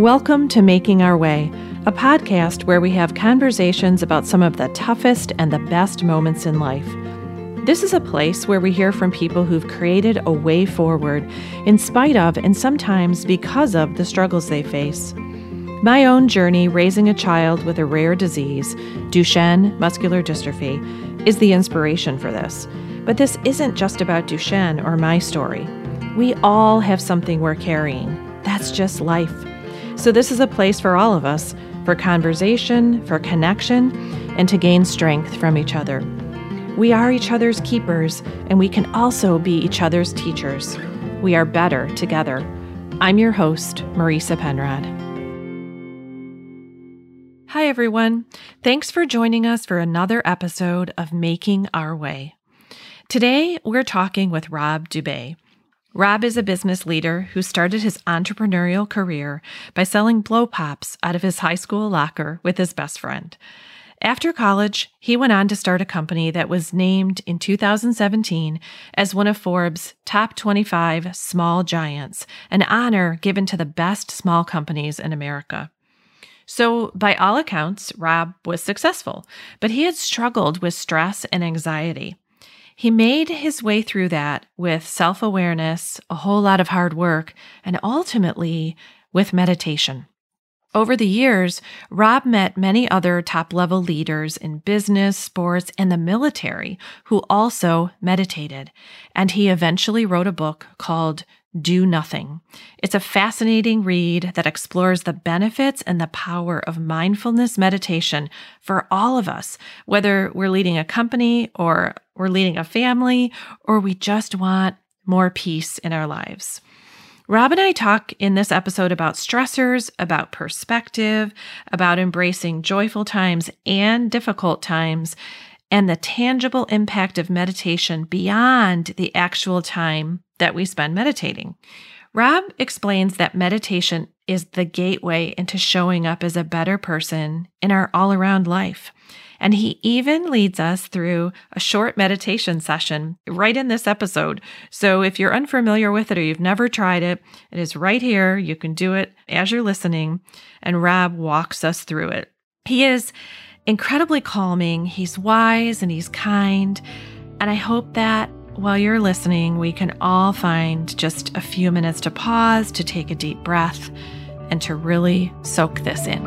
Welcome to Making Our Way, a podcast where we have conversations about some of the toughest and the best moments in life. This is a place where we hear from people who've created a way forward in spite of and sometimes because of the struggles they face. My own journey raising a child with a rare disease, Duchenne muscular dystrophy, is the inspiration for this. But this isn't just about Duchenne or my story. We all have something we're carrying. That's just life. So, this is a place for all of us for conversation, for connection, and to gain strength from each other. We are each other's keepers, and we can also be each other's teachers. We are better together. I'm your host, Marisa Penrod. Hi, everyone. Thanks for joining us for another episode of Making Our Way. Today, we're talking with Rob Dube. Rob is a business leader who started his entrepreneurial career by selling blow pops out of his high school locker with his best friend. After college, he went on to start a company that was named in 2017 as one of Forbes' top 25 small giants, an honor given to the best small companies in America. So, by all accounts, Rob was successful, but he had struggled with stress and anxiety. He made his way through that with self awareness, a whole lot of hard work, and ultimately with meditation. Over the years, Rob met many other top level leaders in business, sports, and the military who also meditated. And he eventually wrote a book called do Nothing. It's a fascinating read that explores the benefits and the power of mindfulness meditation for all of us, whether we're leading a company or we're leading a family or we just want more peace in our lives. Rob and I talk in this episode about stressors, about perspective, about embracing joyful times and difficult times, and the tangible impact of meditation beyond the actual time that we spend meditating. Rob explains that meditation is the gateway into showing up as a better person in our all around life. And he even leads us through a short meditation session right in this episode. So if you're unfamiliar with it or you've never tried it, it is right here. You can do it as you're listening. And Rob walks us through it. He is incredibly calming, he's wise and he's kind. And I hope that while you're listening, we can all find just a few minutes to pause, to take a deep breath, and to really soak this in.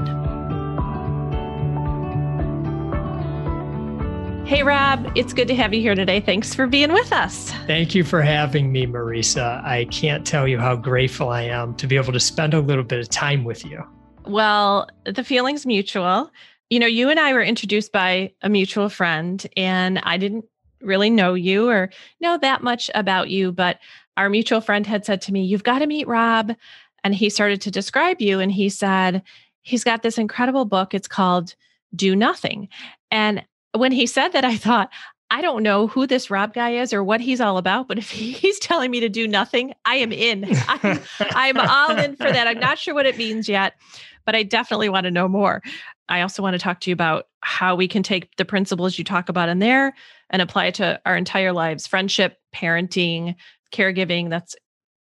Hey, Rob, it's good to have you here today. Thanks for being with us. Thank you for having me, Marisa. I can't tell you how grateful I am to be able to spend a little bit of time with you. Well, the feeling's mutual. You know, you and I were introduced by a mutual friend, and I didn't really know you or know that much about you, but our mutual friend had said to me, You've got to meet Rob. And he started to describe you. And he said, He's got this incredible book. It's called Do Nothing. And when he said that, I thought, I don't know who this Rob guy is or what he's all about, but if he's telling me to do nothing, I am in. I'm, I'm all in for that. I'm not sure what it means yet, but I definitely want to know more. I also want to talk to you about how we can take the principles you talk about in there and apply it to our entire lives friendship, parenting, caregiving. That's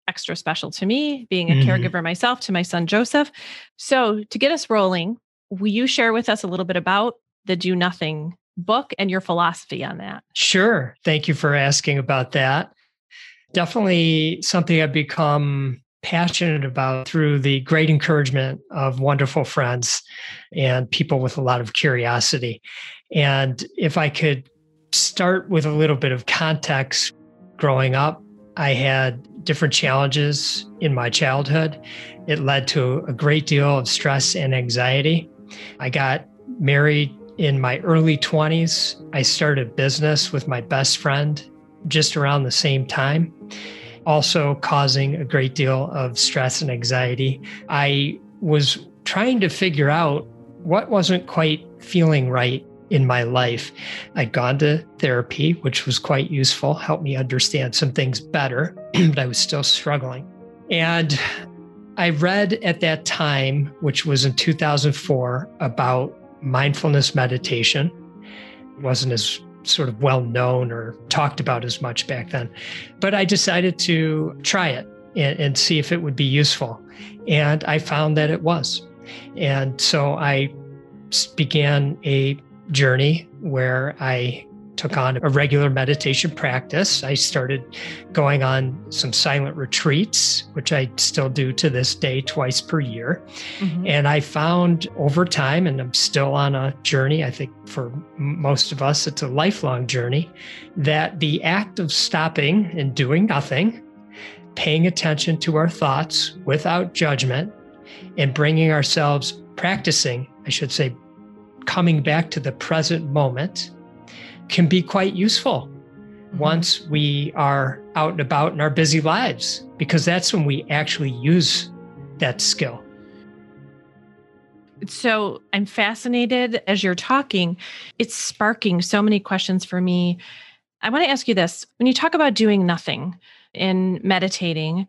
extra special to me, being a mm-hmm. caregiver myself to my son Joseph. So, to get us rolling, will you share with us a little bit about the Do Nothing book and your philosophy on that? Sure. Thank you for asking about that. Definitely something I've become passionate about through the great encouragement of wonderful friends and people with a lot of curiosity. And if I could start with a little bit of context growing up, I had different challenges in my childhood. It led to a great deal of stress and anxiety. I got married in my early 20s. I started business with my best friend just around the same time also causing a great deal of stress and anxiety. I was trying to figure out what wasn't quite feeling right in my life. I'd gone to therapy, which was quite useful, helped me understand some things better, but I was still struggling. And I read at that time, which was in 2004, about mindfulness meditation. It wasn't as sort of well known or talked about as much back then. But I decided to try it. and, and see if it would be useful. And I found that it was. And so I began a journey where I took on a regular meditation practice. I started going on some silent retreats, which I still do to this day twice per year. Mm-hmm. And I found over time, and I'm still on a journey, I think for most of us, it's a lifelong journey, that the act of stopping and doing nothing, paying attention to our thoughts without judgment, and bringing ourselves practicing, I should say, coming back to the present moment can be quite useful mm-hmm. once we are out and about in our busy lives, because that's when we actually use that skill. So I'm fascinated as you're talking. It's sparking so many questions for me. I want to ask you this when you talk about doing nothing in meditating,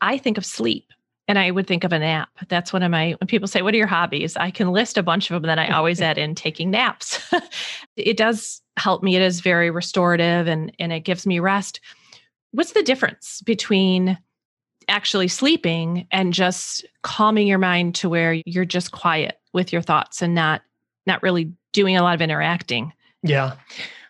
I think of sleep and I would think of a nap. That's one of my, when people say, What are your hobbies? I can list a bunch of them. Then I always add in taking naps. it does help me. It is very restorative and, and it gives me rest. What's the difference between actually sleeping and just calming your mind to where you're just quiet with your thoughts and not not really doing a lot of interacting? Yeah.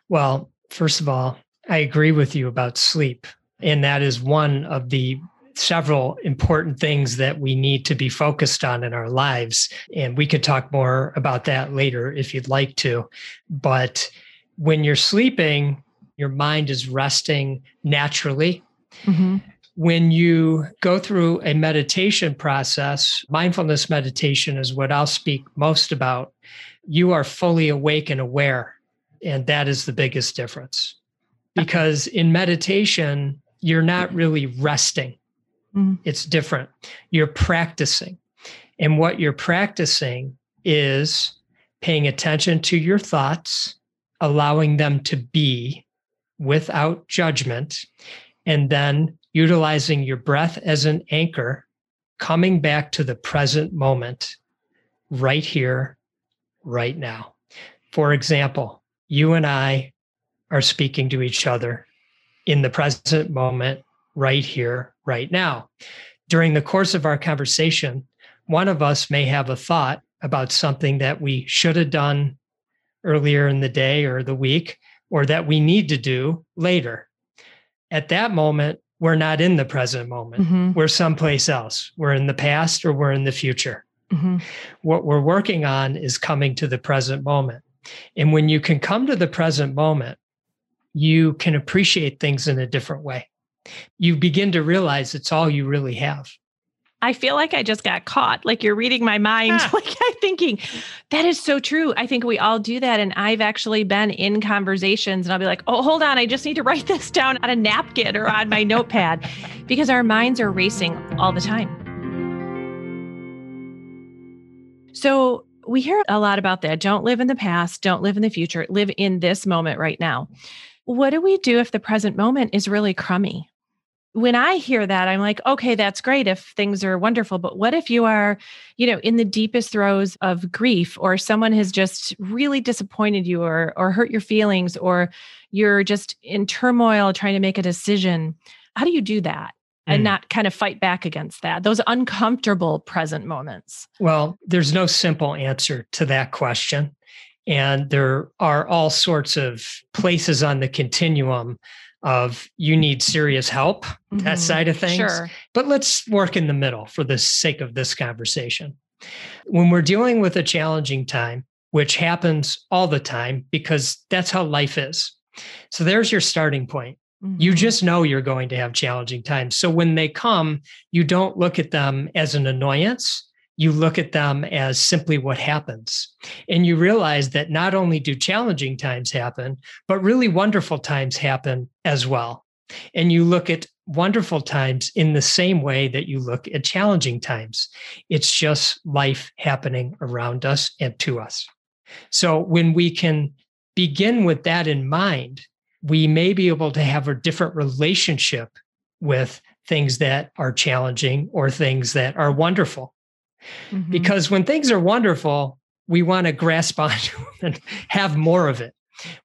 Well, first of all, I agree with you about sleep. And that is one of the several important things that we need to be focused on in our lives. And we could talk more about that later if you'd like to. But when you're sleeping, your mind is resting naturally. Mm-hmm. When you go through a meditation process, mindfulness meditation is what I'll speak most about. You are fully awake and aware. And that is the biggest difference. Because in meditation, you're not really resting Mm. It's different. You're practicing. And what you're practicing is paying attention to your thoughts, allowing them to be without judgment, and then utilizing your breath as an anchor, coming back to the present moment, right here, right now. For example, you and I are speaking to each other in the present moment, right here, right now. During the course of our conversation, one of us may have a thought about something that we should have done earlier in the day or the week, or that we need to do later. At that moment, we're not in the present moment. Mm-hmm. We're someplace else. We're in the past or we're in the future. Mm-hmm. What we're working on is coming to the present moment. And when you can come to the present moment, you can appreciate things in a different way you begin to realize it's all you really have. I feel like I just got caught. Like you're reading my mind. Ah. Like I'm thinking, that is so true. I think we all do that. And I've actually been in conversations and I'll be like, oh, hold on. I just need to write this down on a napkin or on my notepad because our minds are racing all the time. So we hear a lot about that. Don't live in the past. Don't live in the future. Live in this moment right now. What do we do if the present moment is really crummy? When I hear that, I'm like, okay, that's great if things are wonderful. But what if you are, you know, in the deepest throes of grief or someone has just really disappointed you or or hurt your feelings or you're just in turmoil trying to make a decision? How do you do that? And mm. not kind of fight back against that, those uncomfortable present moments? Well, there's no simple answer to that question. And there are all sorts of places on the continuum of you need serious help, mm-hmm. that side of things. Sure. But let's work in the middle for the sake of this conversation. When we're dealing with a challenging time, which happens all the time because that's how life is. So there's your starting point. Mm-hmm. You just know you're going to have challenging times. So when they come, you don't look at them as an annoyance you look at them as simply what happens. And you realize that not only do challenging times happen, but really wonderful times happen as well. And you look at wonderful times in the same way that you look at challenging times. It's just life happening around us and to us. So when we can begin with that in mind, we may be able to have a different relationship with things that are challenging or things that are wonderful. Mm-hmm. Because when things are wonderful, we want to grasp onto and have more of it.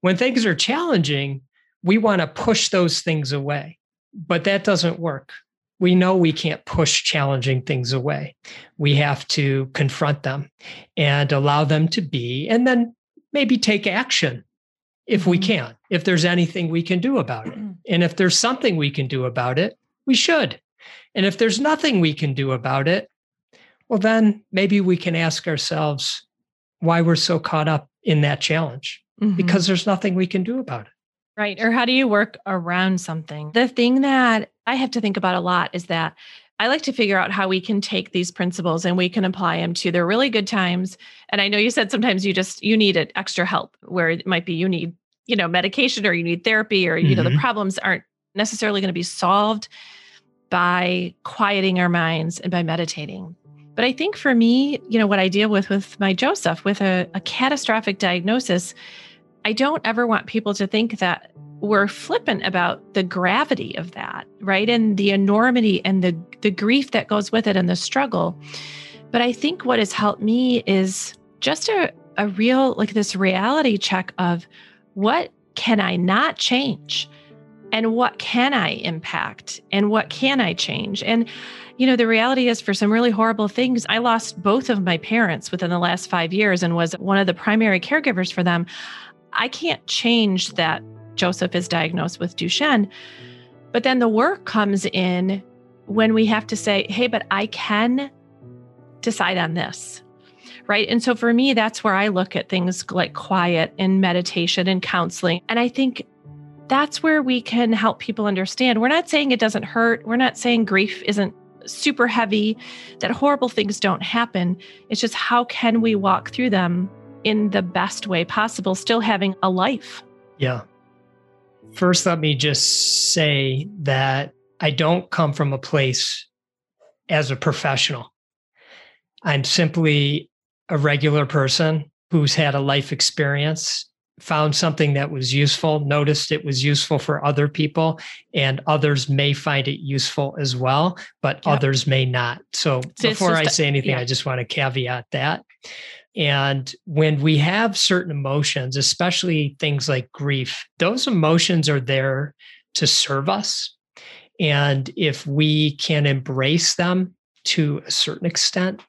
When things are challenging, we want to push those things away. But that doesn't work. we know we can't push challenging things away. We have to confront them and allow them to be, and then maybe take action if we mm-hmm. can, if there's anything we can do about it. And if there's something we can do about it, we should. And if there's nothing we can do about it, well, then maybe we can ask ourselves why we're so caught up in that challenge mm-hmm. because there's nothing we can do about it. Right. Or how do you work around something? The thing that I have to think about a lot is that I like to figure out how we can take these principles and we can apply them to the really good times. And I know you said sometimes you just you need extra help where it might be you need, you know, medication or you need therapy or you mm-hmm. know the mm-hmm. problems aren't necessarily going to be solved by quieting our minds and by meditating. But I think for me, you know, what I deal with with my Joseph with a, a catastrophic diagnosis, I don't ever want people to think that we're flippant about the gravity of that, right? And the enormity and the the grief that goes with it and the struggle. But I think what has helped me is just a, a real like this reality check of what can I not change? And what can I impact? And what can I change? And you know, the reality is for some really horrible things, I lost both of my parents within the last 5 years and was one of the primary caregivers for them. I can't change that Joseph is diagnosed with Duchenne. But then the work comes in when we have to say, hey, but I can decide on this. Right. And so for me, that's where I look at things like quiet and meditation and counseling. And I think that's where we can help people understand. We're not saying it doesn't hurt. We're not saying grief isn't super heavy, that horrible things don't happen. It's just how can we walk through them in the best way possible, still having a life? Yeah. First, let me just say that I don't come from a place as a professional. I'm simply a regular person who's had a life experience, found something that was useful, noticed it was useful for other people, and others may find it useful as well, but yep. others may not. So, so before I say anything, yeah. I just want to caveat that. And when we have certain emotions, especially things like grief, those emotions are there to serve us. And if we can embrace them to a certain extent,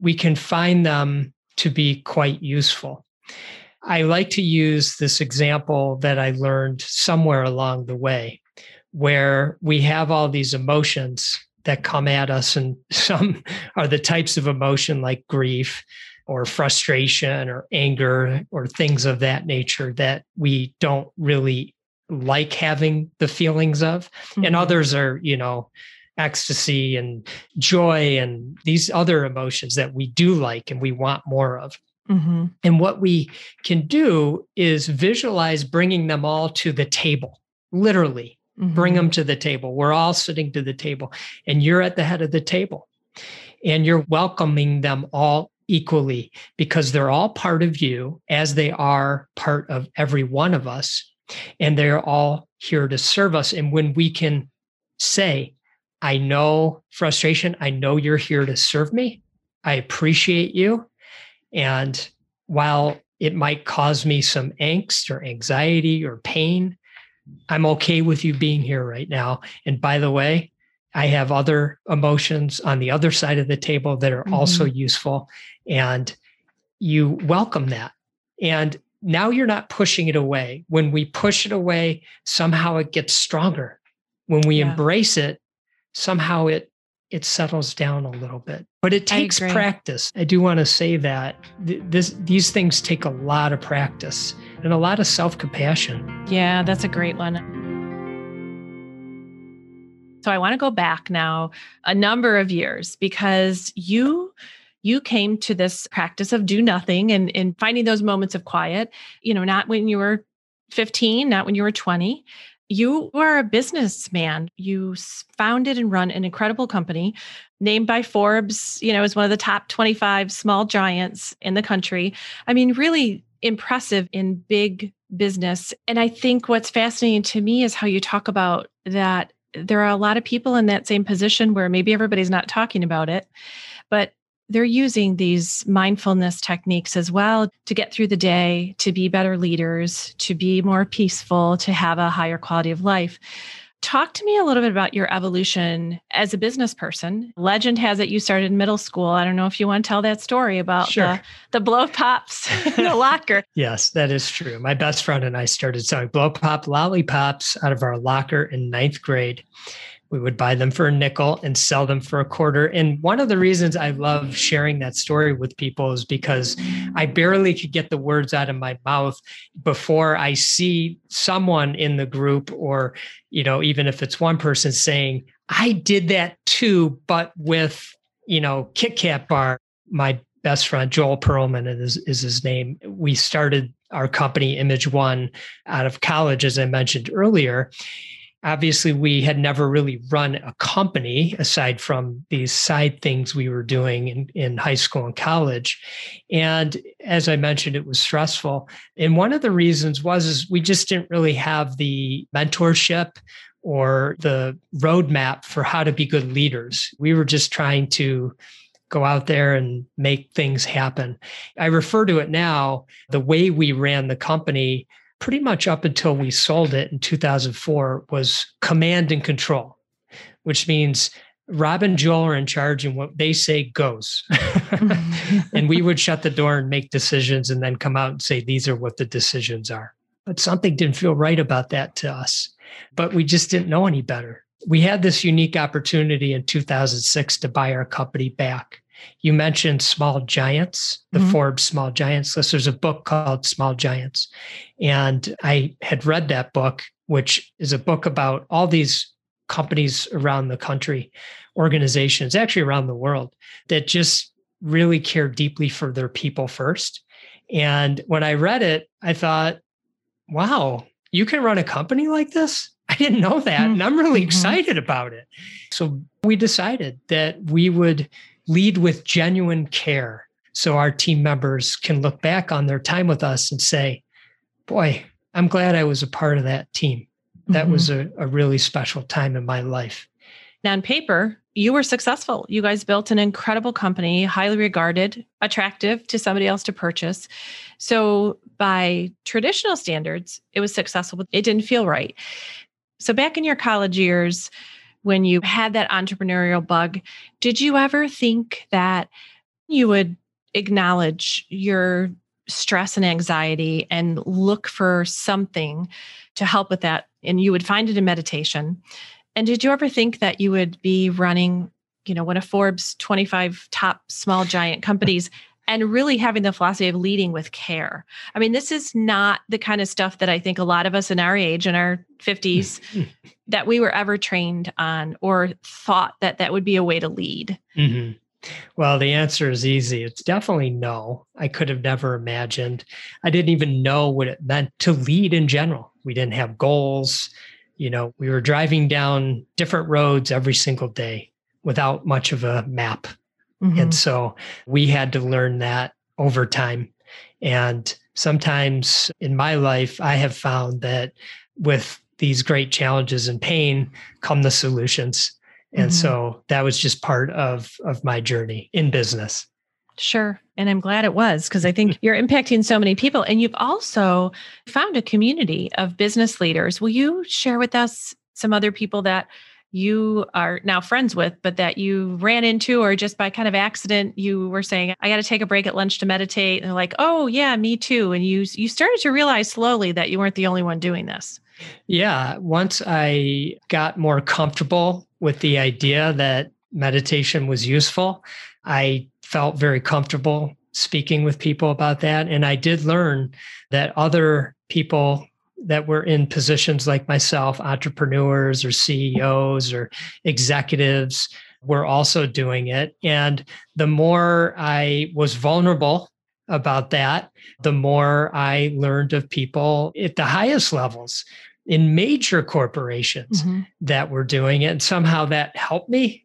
we can find them to be quite useful. I like to use this example that I learned somewhere along the way, where we have all these emotions that come at us, and some are the types of emotion like grief, or frustration or anger or things of that nature that we don't really like having the feelings of mm-hmm. and others are you know ecstasy and joy and these other emotions that we do like and we want more of mm-hmm. and what we can do is visualize bringing them all to the table literally mm-hmm. bring them to the table we're all sitting to the table and you're at the head of the table and you're welcoming them all equally because they're all part of you as they are part of every one of us. And they're all here to serve us. And when we can say, I know frustration, I know you're here to serve me, I appreciate you. And while it might cause me some angst or anxiety or pain, I'm okay with you being here right now. And by the way, I have other emotions on the other side of the table that are mm-hmm. also useful and you welcome that. And now you're not pushing it away. When we push it away, somehow it gets stronger. When we yeah. embrace it, somehow it it settles down a little bit. But it takes I practice. I do want to say that this these things take a lot of practice and a lot of self-compassion. Yeah, that's a great one. So I want to go back now a number of years because you you came to this practice of do nothing and, and finding those moments of quiet, you know, not when you were 15, not when you were 20. You are a businessman. You founded and run an incredible company named by Forbes, you know, as one of the top 25 small giants in the country. I mean, really impressive in big business. And I think what's fascinating to me is how you talk about that there are a lot of people in that same position where maybe everybody's not talking about it, but they're using these mindfulness techniques as well to get through the day, to be better leaders, to be more peaceful, to have a higher quality of life. Talk to me a little bit about your evolution as a business person. Legend has it you started in middle school. I don't know if you want to tell that story about sure. the, the blow pops in the locker. yes, that is true. My best friend and I started selling blow pop lollipops out of our locker in ninth grade. We would buy them for a nickel and sell them for a quarter. And one of the reasons I love sharing that story with people is because I barely could get the words out of my mouth before I see someone in the group, or, you know, even if it's one person saying, I did that too, but with, you know, Kit Kat bar. My best friend, Joel Perlman is, is his name. We started our company, Image One, out of college, as I mentioned earlier obviously we had never really run a company aside from these side things we were doing in, in high school and college. And as i mentioned it was stressful. And one of the reasons was is we just didn't really have the mentorship or the roadmap for how to be good leaders. We were just trying to go out there and make things happen. I refer to it now the way we ran the company pretty much up until we sold it in 2004 was command and control, which means Rob and Joel are in charge and what they say goes. and we would shut the door and make decisions and then come out and say, these are what the decisions are. But something didn't feel right about that to us. But we just didn't know any better. We had this unique opportunity in 2006 to buy our company back. You mentioned Small Giants, the mm-hmm. Forbes Small Giants list. There's a book called Small Giants. And I had read that book, which is a book about all these companies around the country, organizations, actually around the world, that just really care deeply for their people first. And when I read it, I thought, wow, you can run a company like this? I didn't know that. And I'm really mm-hmm. excited about it. So we decided that we would lead with genuine care so our team members can look back on their time with us and say, boy, I'm glad I was a part of that team. That mm-hmm. was a, a really special time in my life. Now, on paper, you were successful. You guys built an incredible company, highly regarded, attractive to somebody else to purchase. So, by traditional standards, it was successful, but it didn't feel right. So, back in your college years, when you had that entrepreneurial bug, did you ever think that you would acknowledge your stress and anxiety and look for something to help with that? And you would find it in meditation. And did you ever think that you would be running, you know, one of Forbes 25 top small giant companies and really having the philosophy of leading with care. I mean, this is not the kind of stuff that I think a lot of us in our age, in our 50s, that we were ever trained on or thought that that would be a way to lead. Mm-hmm. Well, the answer is easy. It's definitely no. I could have never imagined. I didn't even know what it meant to lead in general. We didn't have goals. You know, we were driving down different roads every single day without much of a map Mm-hmm. And so we had to learn that over time. And sometimes in my life, I have found that with these great challenges and pain come the solutions. And mm-hmm. so that was just part of, of my journey in business. Sure. And I'm glad it was because I think you're impacting so many people. And you've also found a community of business leaders. Will you share with us some other people that you are now friends with, but that you ran into or just by kind of accident, you were saying, I got to take a break at lunch to meditate. And they're like, oh, yeah, me too. And you, you started to realize slowly that you weren't the only one doing this. Yeah. Once I got more comfortable with the idea that meditation was useful, I felt very comfortable speaking with people about that. And I did learn that other people that were in positions like myself, entrepreneurs or CEOs or executives, were also doing it. And the more I was vulnerable about that, the more I learned of people at the highest levels in major corporations mm-hmm. that were doing it. And somehow that helped me.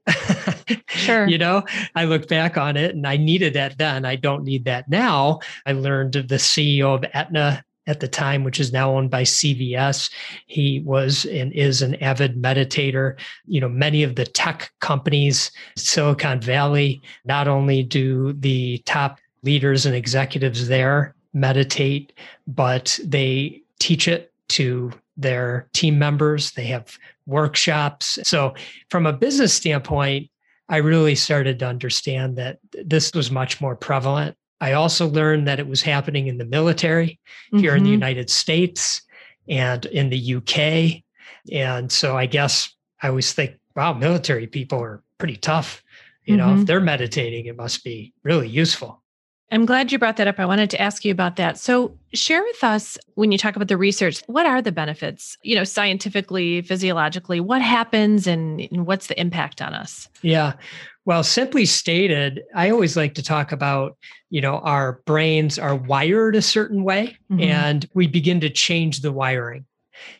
sure. You know, I look back on it and I needed that then. I don't need that now. I learned of the CEO of Aetna at the time, which is now owned by CVS. He was and is an avid meditator. You know, many of the tech companies, Silicon Valley, not only do the top leaders and executives there meditate, but they teach it to their team members, they have workshops. So, from a business standpoint, I really started to understand that this was much more prevalent. I also learned that it was happening in the military here mm-hmm. in the mm-hmm. United States and in the UK. And so I guess I always think, wow, military people are pretty tough. You know, mm-hmm. if they're meditating, it must be really useful. I'm glad you brought that up. I wanted to ask you about that. So, share with us when you talk about the research, what are the benefits, you know, scientifically, physiologically, what happens and, and what's the impact on us? Yeah. Well, simply stated, I always like to talk about, you know, our brains are wired a certain way mm-hmm. and we begin to change the wiring.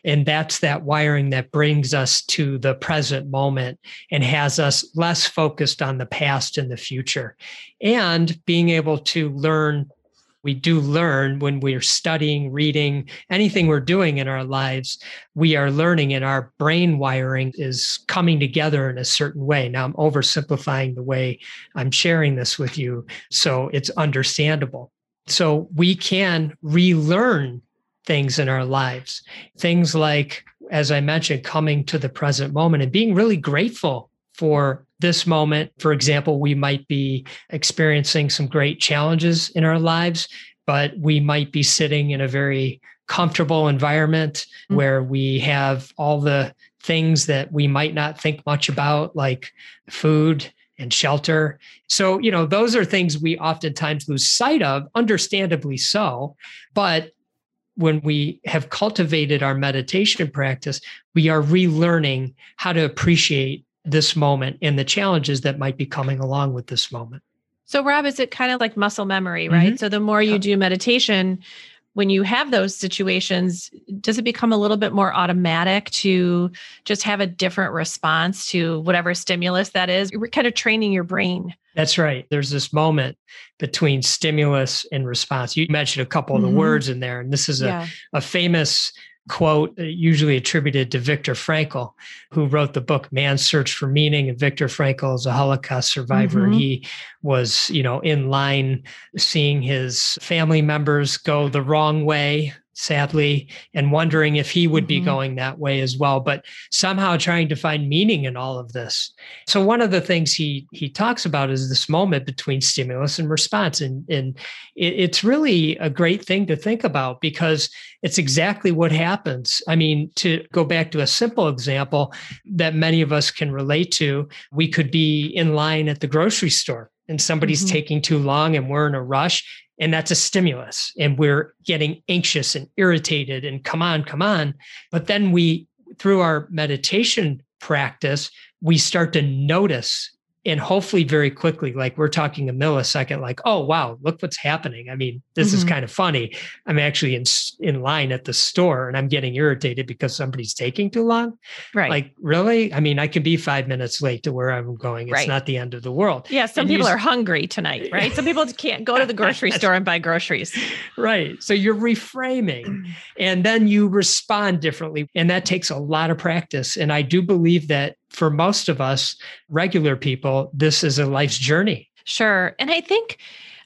And that's that wiring that brings us to the present moment and has us less focused on the past and the future. And being able to learn, we do learn when we're studying, reading, anything we're doing in our lives, we are learning and our brain wiring is coming together in a certain way. Now, I'm oversimplifying the way I'm sharing this with you, so it's understandable. So we can relearn things in our lives. Things like, as I mentioned, coming to the present moment and being really grateful for this moment. For example, we might be experiencing some great challenges in our lives, but we might be sitting in a very comfortable environment mm-hmm. where we have all the things that we might not think much about, like food and shelter. So, you know, those are things we oftentimes lose sight of, understandably so. But when we have cultivated our meditation practice, we are relearning how to appreciate this moment and the challenges that might be coming along with this moment. So, Rob, is it kind of like muscle memory, right? Mm-hmm. So, the more you do meditation, when you have those situations, does it become a little bit more automatic to just have a different response to whatever stimulus that is? You're kind of training your brain. That's right. There's this moment between stimulus and response. You mentioned a couple of the mm-hmm. words in there, and this is a, yeah. a famous quote uh, usually attributed to Viktor Frankl, who wrote the book Man's Search for Meaning. And Viktor Frankl is a Holocaust survivor. Mm-hmm. He was, you know, in line seeing his family members go the wrong way sadly, and wondering if he would mm-hmm. be going that way as well, but somehow trying to find meaning in all of this. So one of the things he he talks about is this moment between stimulus and response. And, and it, it's really a great thing to think about because it's exactly what happens. I mean, to go back to a simple example that many of us can relate to, we could be in line at the grocery store and somebody's mm-hmm. taking too long and we're in a rush and that's a stimulus and we're getting anxious and irritated and come on come on. But then we through our meditation practice we start to notice and hopefully very quickly like we're talking a millisecond like oh wow look what's happening. I mean this mm-hmm. is kind of funny. I'm actually in in line at the store and i'm getting irritated because somebody's taking too long. Right. Like really? I mean i can be 5 minutes late to where i'm going. It's right. not the end of the world. Yeah some and people are hungry tonight right? Some people can't go to the grocery store and buy groceries. Right so you're reframing and then you respond differently and that takes a lot of practice. And i do believe that for most of us regular people, this is a life's journey. Sure. And I think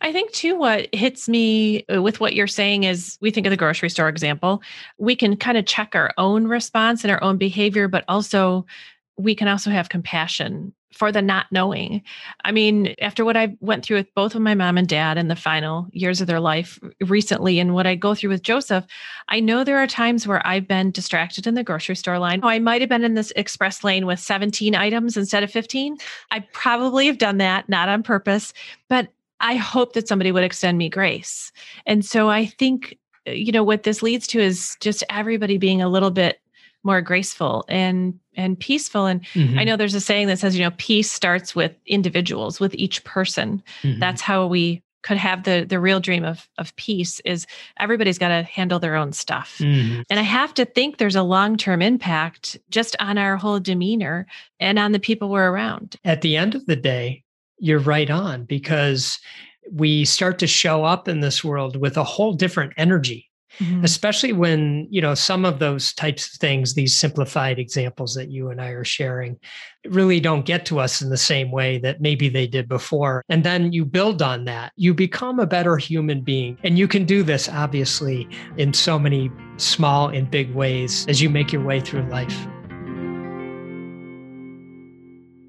I think too, what hits me with what you're saying is we think of the grocery store example. We can kind of check our own response and our own behavior, but also we can also have compassion for the not knowing. I mean, after what I went through with both of my mom and dad in the final years of their life recently, and what I go through with Joseph, I know there are times where I've been distracted in the grocery store line. I might have been in this express lane with 17 items instead of 15. I probably have done that, not on purpose, but I hope that somebody would extend me grace. And so I think, you know, what this leads to is just everybody being a little bit more graceful and and peaceful and mm-hmm. i know there's a saying that says you know peace starts with individuals with each person mm-hmm. that's how we could have the the real dream of of peace is everybody's got to handle their own stuff mm-hmm. and i have to think there's a long-term impact just on our whole demeanor and on the people we're around at the end of the day you're right on because we start to show up in this world with a whole different energy mm-hmm. especially when you know some of those types of things these simplified examples that you and i are sharing really don't get to us in the same way that maybe they did before and then you build on that you become a better human being and you can do this obviously in so many small and big ways as you make your way through life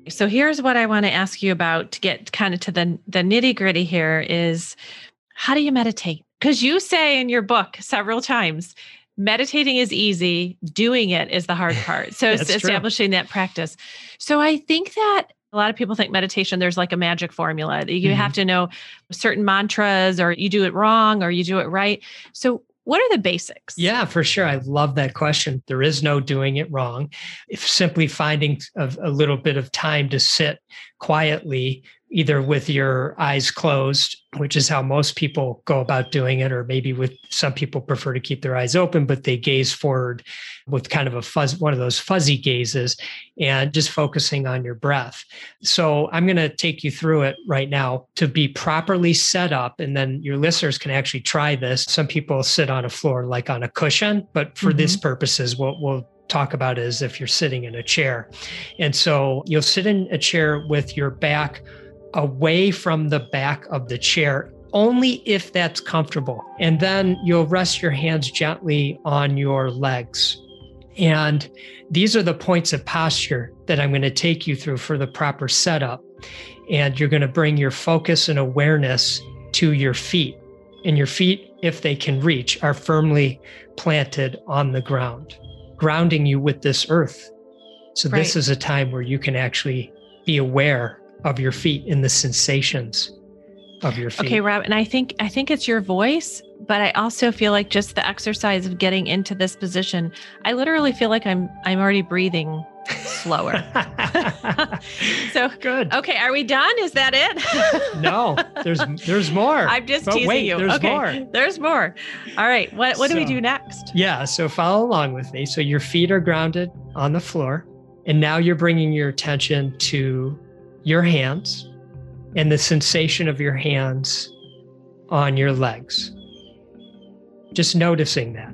so here's what I want to ask you about to get kind of to the the nitty gritty here is how do you meditate? Because you say in your book several times, meditating is easy, doing it is the hard part. So it's establishing true. that practice. So I think that a lot of people think meditation, there's like a magic formula. that You mm-hmm. have to know certain mantras, or you do it wrong, or you do it right. So, what are the basics? Yeah, for sure. I love that question. There is no doing it wrong. If simply finding a, a little bit of time to sit quietly either with your eyes closed, which is how most people go about doing it, or maybe with some people prefer to keep their eyes open, but they gaze forward with kind of a fuzz, one of those fuzzy gazes, and just focusing on your breath. So I'm going to take you through it right now to be properly set up. And then your listeners can actually try this. Some people sit on a floor like on a cushion, but for mm-hmm. this purposes, we'll, we'll talk about is if you're sitting in a chair. And so you'll sit in a chair with your back away from the back of the chair only if that's comfortable. And then you'll rest your hands gently on your legs. And these are the points of posture that I'm going to take you through for the proper setup. And you're going to bring your focus and awareness to your feet. And your feet, if they can reach, are firmly planted on the ground, grounding you with this earth. So, right. this is a time where you can actually be aware of your feet in the sensations of your feet. Okay, Rob, and I think I think it's your voice, but I also feel like just the exercise of getting into this position, I literally feel like I'm I'm already breathing slower. so good. Okay, are we done? Is that it? no, there's there's more. I'm just but teasing wait, you. There's okay, more. There's more. All right. What what so, do we do next? Yeah. So follow along with me. So your feet are grounded on the floor, and now you're bringing your attention to your hands and the sensation of your hands on your legs. Just noticing that.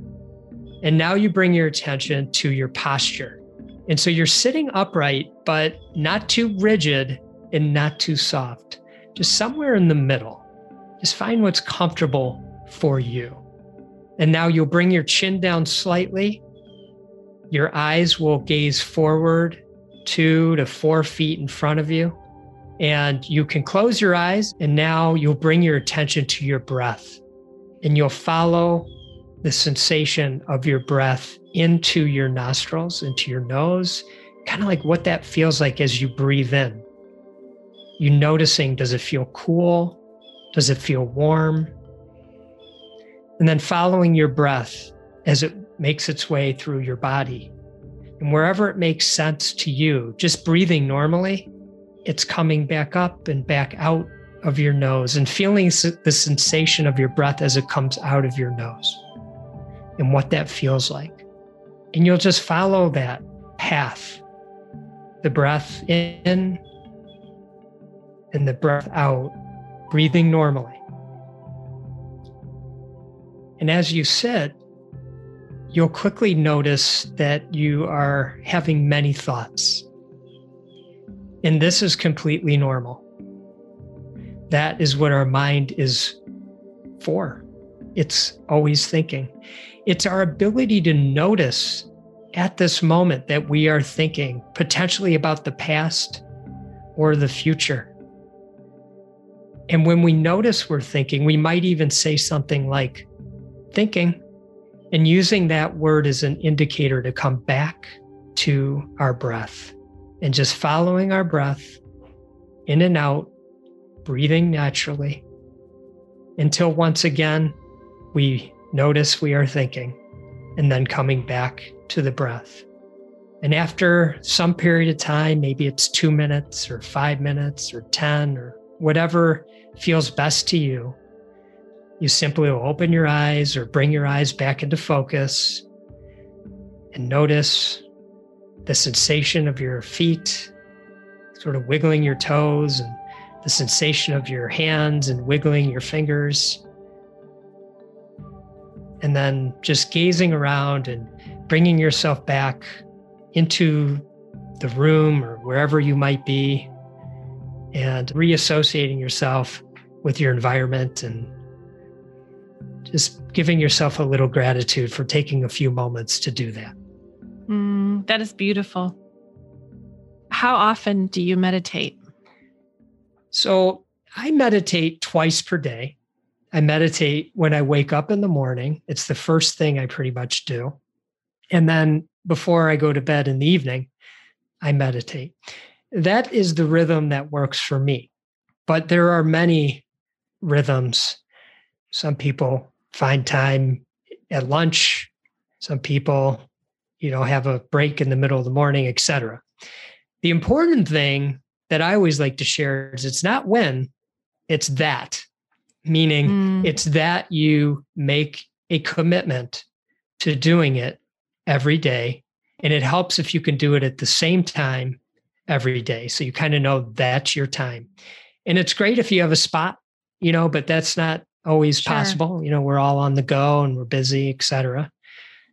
And now you bring your attention to your posture. And so you're sitting upright, but not too rigid and not too soft, just somewhere in the middle. Just find what's comfortable for you. And now you'll bring your chin down slightly. Your eyes will gaze forward two to four feet in front of you. And you can close your eyes, and now you'll bring your attention to your breath. And you'll follow the sensation of your breath into your nostrils, into your nose, kind of like what that feels like as you breathe in. You noticing, does it feel cool? Does it feel warm? And then following your breath as it makes its way through your body. And wherever it makes sense to you, just breathing normally, it's coming back up and back out of your nose and feeling the sensation of your breath as it comes out of your nose and what that feels like. And you'll just follow that path the breath in and the breath out, breathing normally. And as you sit, you'll quickly notice that you are having many thoughts. And this is completely normal. That is what our mind is for. It's always thinking. It's our ability to notice at this moment that we are thinking potentially about the past or the future. And when we notice we're thinking, we might even say something like, thinking and using that word as an indicator to come back to our breath and just following our breath in and out, breathing naturally until once again we notice we are thinking and then coming back to the breath. And after some period of time, maybe it's two minutes or five minutes or 10 or whatever feels best to you, you simply will open your eyes or bring your eyes back into focus and notice the sensation of your feet, sort of wiggling your toes, and the sensation of your hands and wiggling your fingers. and then just gazing around and bringing yourself back into the room or wherever you might be and reassociating yourself with your environment and just giving yourself a little gratitude for taking a few moments to do that. Mm, that is beautiful. How often do you meditate? So I meditate twice per day. I meditate when I wake up in the morning. It's the first thing I pretty much do. And then before I go to bed in the evening, I meditate. That is the rhythm that works for me. But there are many rhythms. Some people find time at lunch. Some people, you know, have a break in the middle of the morning, etc. The important thing that I always like to share is it's not when, it's that, meaning mm. it's that you make a commitment to doing it every day. And it helps if you can do it at the same time every day. So you kind of know that's your time. And it's great if you have a spot, you know, but that's not always sure. possible. You know, we're all on the go and we're busy, etc.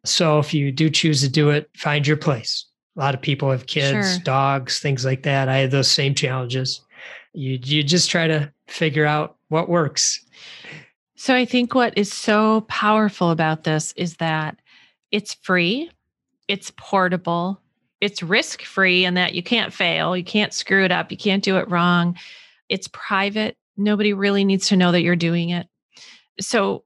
So if you do choose to do it, find your place. A lot of people have kids, sure. dogs, things like that. I had those same challenges. You you just try to figure out what works. So I think what is so powerful about this is that it's free, it's portable, it's risk free in that you can't fail, you can't screw it up, you can't do it wrong. It's private. Nobody really needs to know that you're doing it. So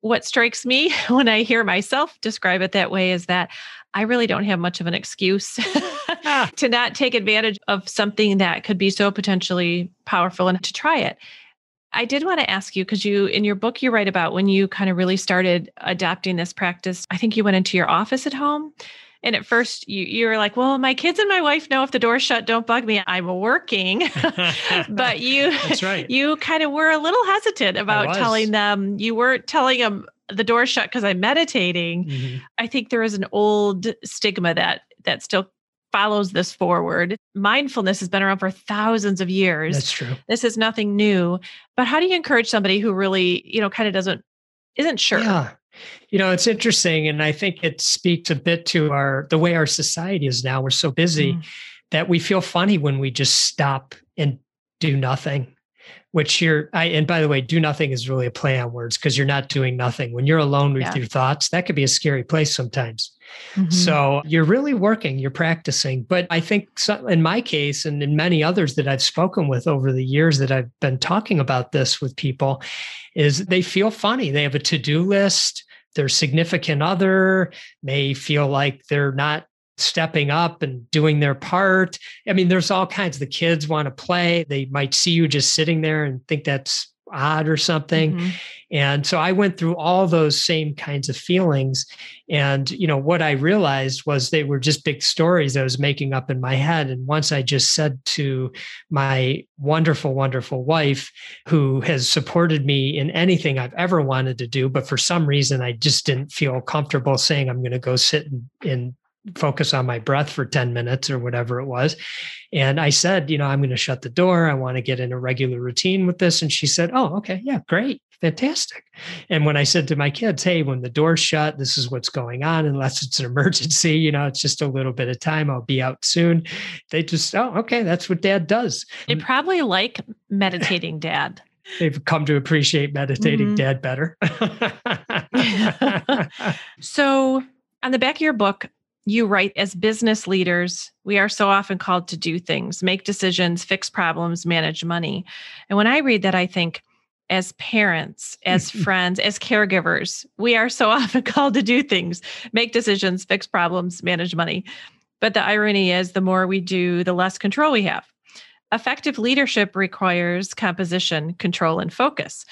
what strikes me when I hear myself describe it that way is that I really don't have much of an excuse ah. to not take advantage of something that could be so potentially powerful and to try it. I did want to ask you because you, in your book, you write about when you kind of really started adopting this practice. I think you went into your office at home. And at first you you were like, well, my kids and my wife know if the door's shut, don't bug me. I'm working. but you That's right. you kind of were a little hesitant about telling them you weren't telling them the door shut because I'm meditating. Mm-hmm. I think there is an old stigma that that still follows this forward. Mindfulness has been around for thousands of years. That's true. This is nothing new. But how do you encourage somebody who really, you know, kind of doesn't isn't sure? Yeah. You know, it's interesting and I think it speaks a bit to our the way our society is now. We're so busy mm. that we feel funny when we just stop and do nothing which you're I and by the way, do nothing is really a play on words because you're not doing nothing. When you're alone with yeah. your thoughts, that could be a scary place sometimes. Mm-hmm. So you're really working, you're practicing. But I think so, in my case and in many others that I've spoken with over the years that I've been talking about this with people, is they feel funny. They have a to-do list their significant other may feel like they're not stepping up and doing their part. I mean, there's all kinds. The kids want to play. They might see you just sitting there and think that's odd or something. Mm-hmm. And so I went through all those same kinds of feelings. And, you know, what I realized was they were just big stories I was making up in my head. And once I just said to my wonderful, wonderful wife, who has supported me in anything I've ever wanted to do, but for some reason I just didn't feel comfortable saying I'm going to go sit in, in focus on my breath for 10 minutes or whatever it was. And I said, you know, I'm going to shut the door. I want to get in a regular routine with this. And she said, oh, okay. Yeah, great. Fantastic. And when I said to my kids, hey, when the door's shut, this is what's going on, unless it's an emergency, you know, it's just a little bit of time. I'll be out soon. They just, oh, okay. That's what dad does. They probably like meditating dad. They've come to appreciate meditating mm-hmm. dad better. so, on the back of your book, you write as business leaders, we are so often called to do things, make decisions, fix problems, manage money. And when I read that, I think, as parents, as friends, as caregivers, we are so often called to do things, make decisions, fix problems, manage money. But the irony is, the more we do, the less control we have. Effective leadership requires composition, control, and focus.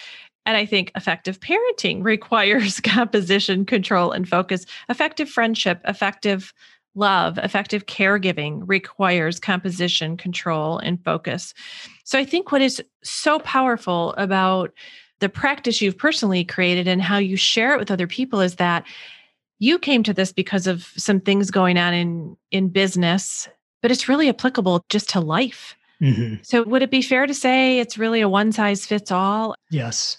And I think effective parenting requires composition, control, and focus. Effective friendship, effective love, effective caregiving requires composition, control, and focus. So I think what is so powerful about the practice you've personally created and how you share it with other people is that you came to this because of some things going on in in business, but it's really applicable just to life. Mm-hmm. So would it be fair to say it's really a one size fits all? Yes.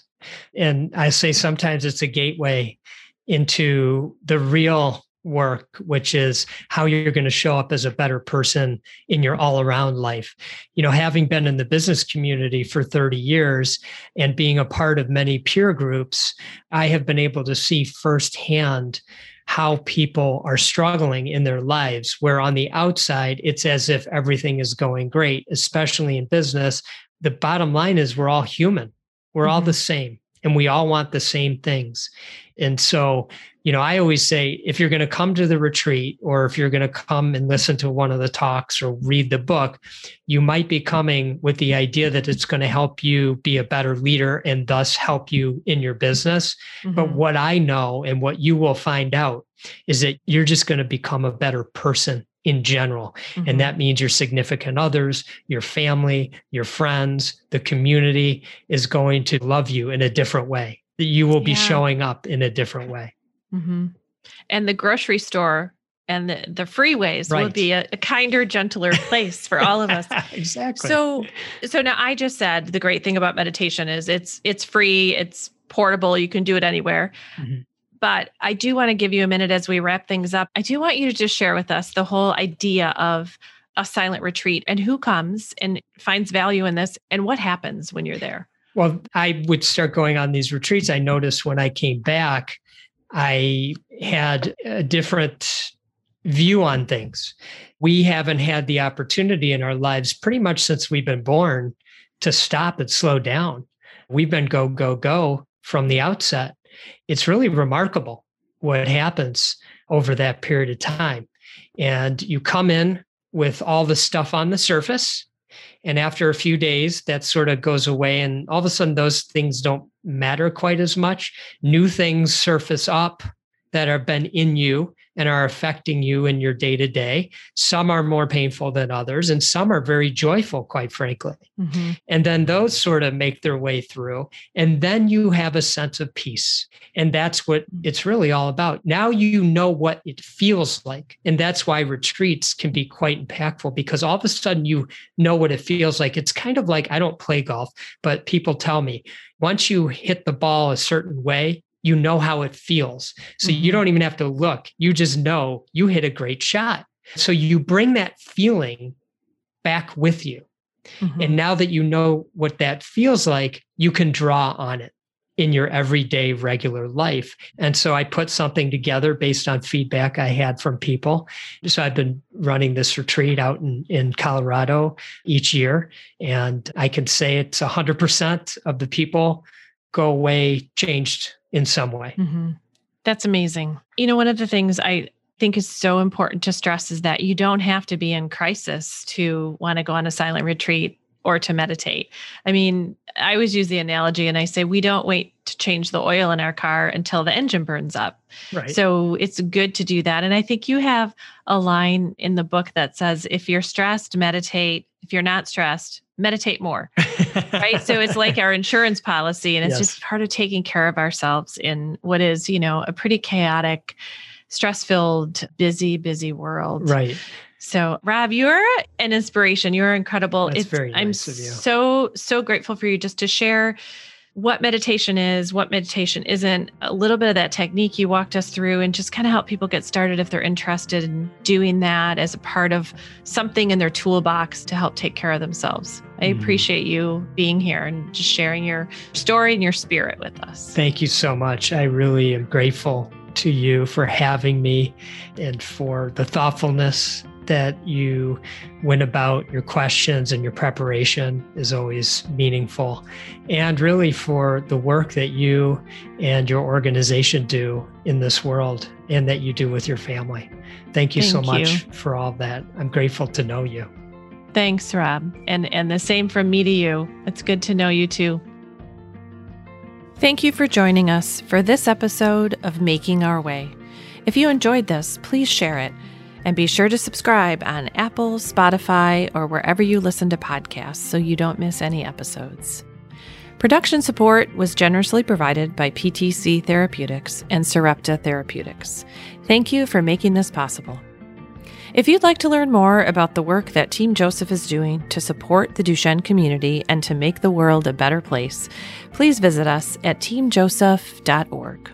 And I say sometimes it's a gateway into the real work, which is how you're going to show up as a better person in your all around life. You know, having been in the business community for 30 years and being a part of many peer groups, I have been able to see firsthand how people are struggling in their lives, where on the outside, it's as if everything is going great, especially in business. The bottom line is we're all human, we're mm-hmm. all the same, and we all want the same things. And so, you know, I always say if you're going to come to the retreat or if you're going to come and listen to one of the talks or read the book, you might be coming with the idea that it's going to help you be a better leader and thus help you in your business. Mm-hmm. But what I know and what you will find out is that you're just going to become a better person in general. Mm-hmm. And that means your significant others, your family, your friends, the community is going to love you in a different way That you will be yeah. showing up in a different way. Mm-hmm. And the grocery store and the, the freeways right. will be a, a, kinder, gentler place for all of us. exactly. So, so now I just said the great thing about meditation is it's it's free, it's portable, you can do it anywhere. Mm-hmm. But I do want to give you a minute as we wrap things up. I do want you to just share with us the whole idea of a silent retreat and who comes and finds value in this and what happens when you're there. Well, I would start going on these retreats. I noticed when I came back, I had a different view on things. We haven't had the opportunity in our lives pretty much since we've been born to stop and slow down. We've been go, go, go from the outset. It's really remarkable what happens over that period of time. And you come in with all the stuff on the surface and after a few days, that sort of goes away. And all of a sudden, those things don't matter quite as much. New things surface up that have been in you and are affecting you in your day to day. Some are more painful than others, and some are very joyful, quite frankly. Mm-hmm. And then those sort of make their way through. And then you have a sense of peace. And that's what mm. it's really all about. Now you know what it feels like. And that's why retreats can be quite impactful because all of a sudden you know what it feels like. It's kind of like I don't play golf, but people tell me once you hit the ball a certain way, you know how it feels. So mm-hmm. you don't even have to look. You just know you hit a great shot. So you bring that feeling back with you. Mm-hmm. And now that you know what that feels like, you can draw on it in your everyday regular life. And so I put something together based on feedback I had from people. So I've been running this retreat out in, in Colorado each year. And I can say it's 100% of the people go away changed in some way. Mm-hmm. That's amazing. You know, one of the things I think is so important to stress is that you don't have to be in crisis to want to go on a silent retreat or to meditate. I mean, I always use the analogy and I say we don't wait to change the oil in our car until the engine burns up. Right. So it's good to do that. And I think you have a line in the book that says if you're stressed, meditate. If you're not stressed, meditate more. right. So it's like our insurance policy and it's yes. just part of taking care of ourselves in what is, you know, a pretty chaotic, stress filled, busy, busy world. Right. So, Rob, you're an inspiration. You're incredible. That's it's, very nice I'm so so grateful for you just to share what meditation is, what meditation isn't, a little bit of that technique you walked us through, and just kind of help people get started if they're interested in doing that as a part of something in their toolbox to help take care of themselves. I mm. appreciate you being here and just sharing your story and your spirit with us. Thank you so much. I really am grateful to you for having me and for the thoughtfulness that you went about your questions and your preparation is always meaningful. And really for the work that you and your organization do in this world and that you do with your family. Thank you Thank so much you. for all that. I'm grateful to know you. Thanks, Rob. And and the same from me to you. It's good to know you too. Thank you for joining us for this episode of Making Our Way. If you enjoyed this, please share it and be sure to subscribe on Apple, Spotify, or wherever you listen to podcasts so you don't miss any episodes. Production support was generously provided by PTC Therapeutics and Sarepta Therapeutics. Thank you for making this possible. If you'd like to learn more about the work that Team Joseph is doing to support the Duchenne community and to make the world a better place, please visit us at teamjoseph.org.